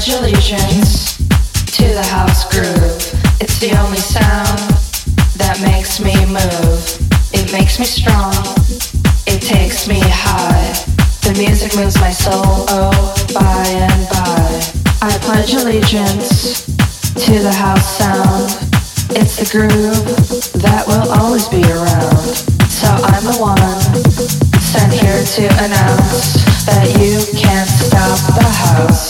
Congratulations to the house groove. It's the only sound that makes me move. It makes me strong. It takes me high. The music moves my soul, oh, by and by. I pledge allegiance to the house sound. It's the groove that will always be around. So I'm the one sent here to announce that you can't stop the house.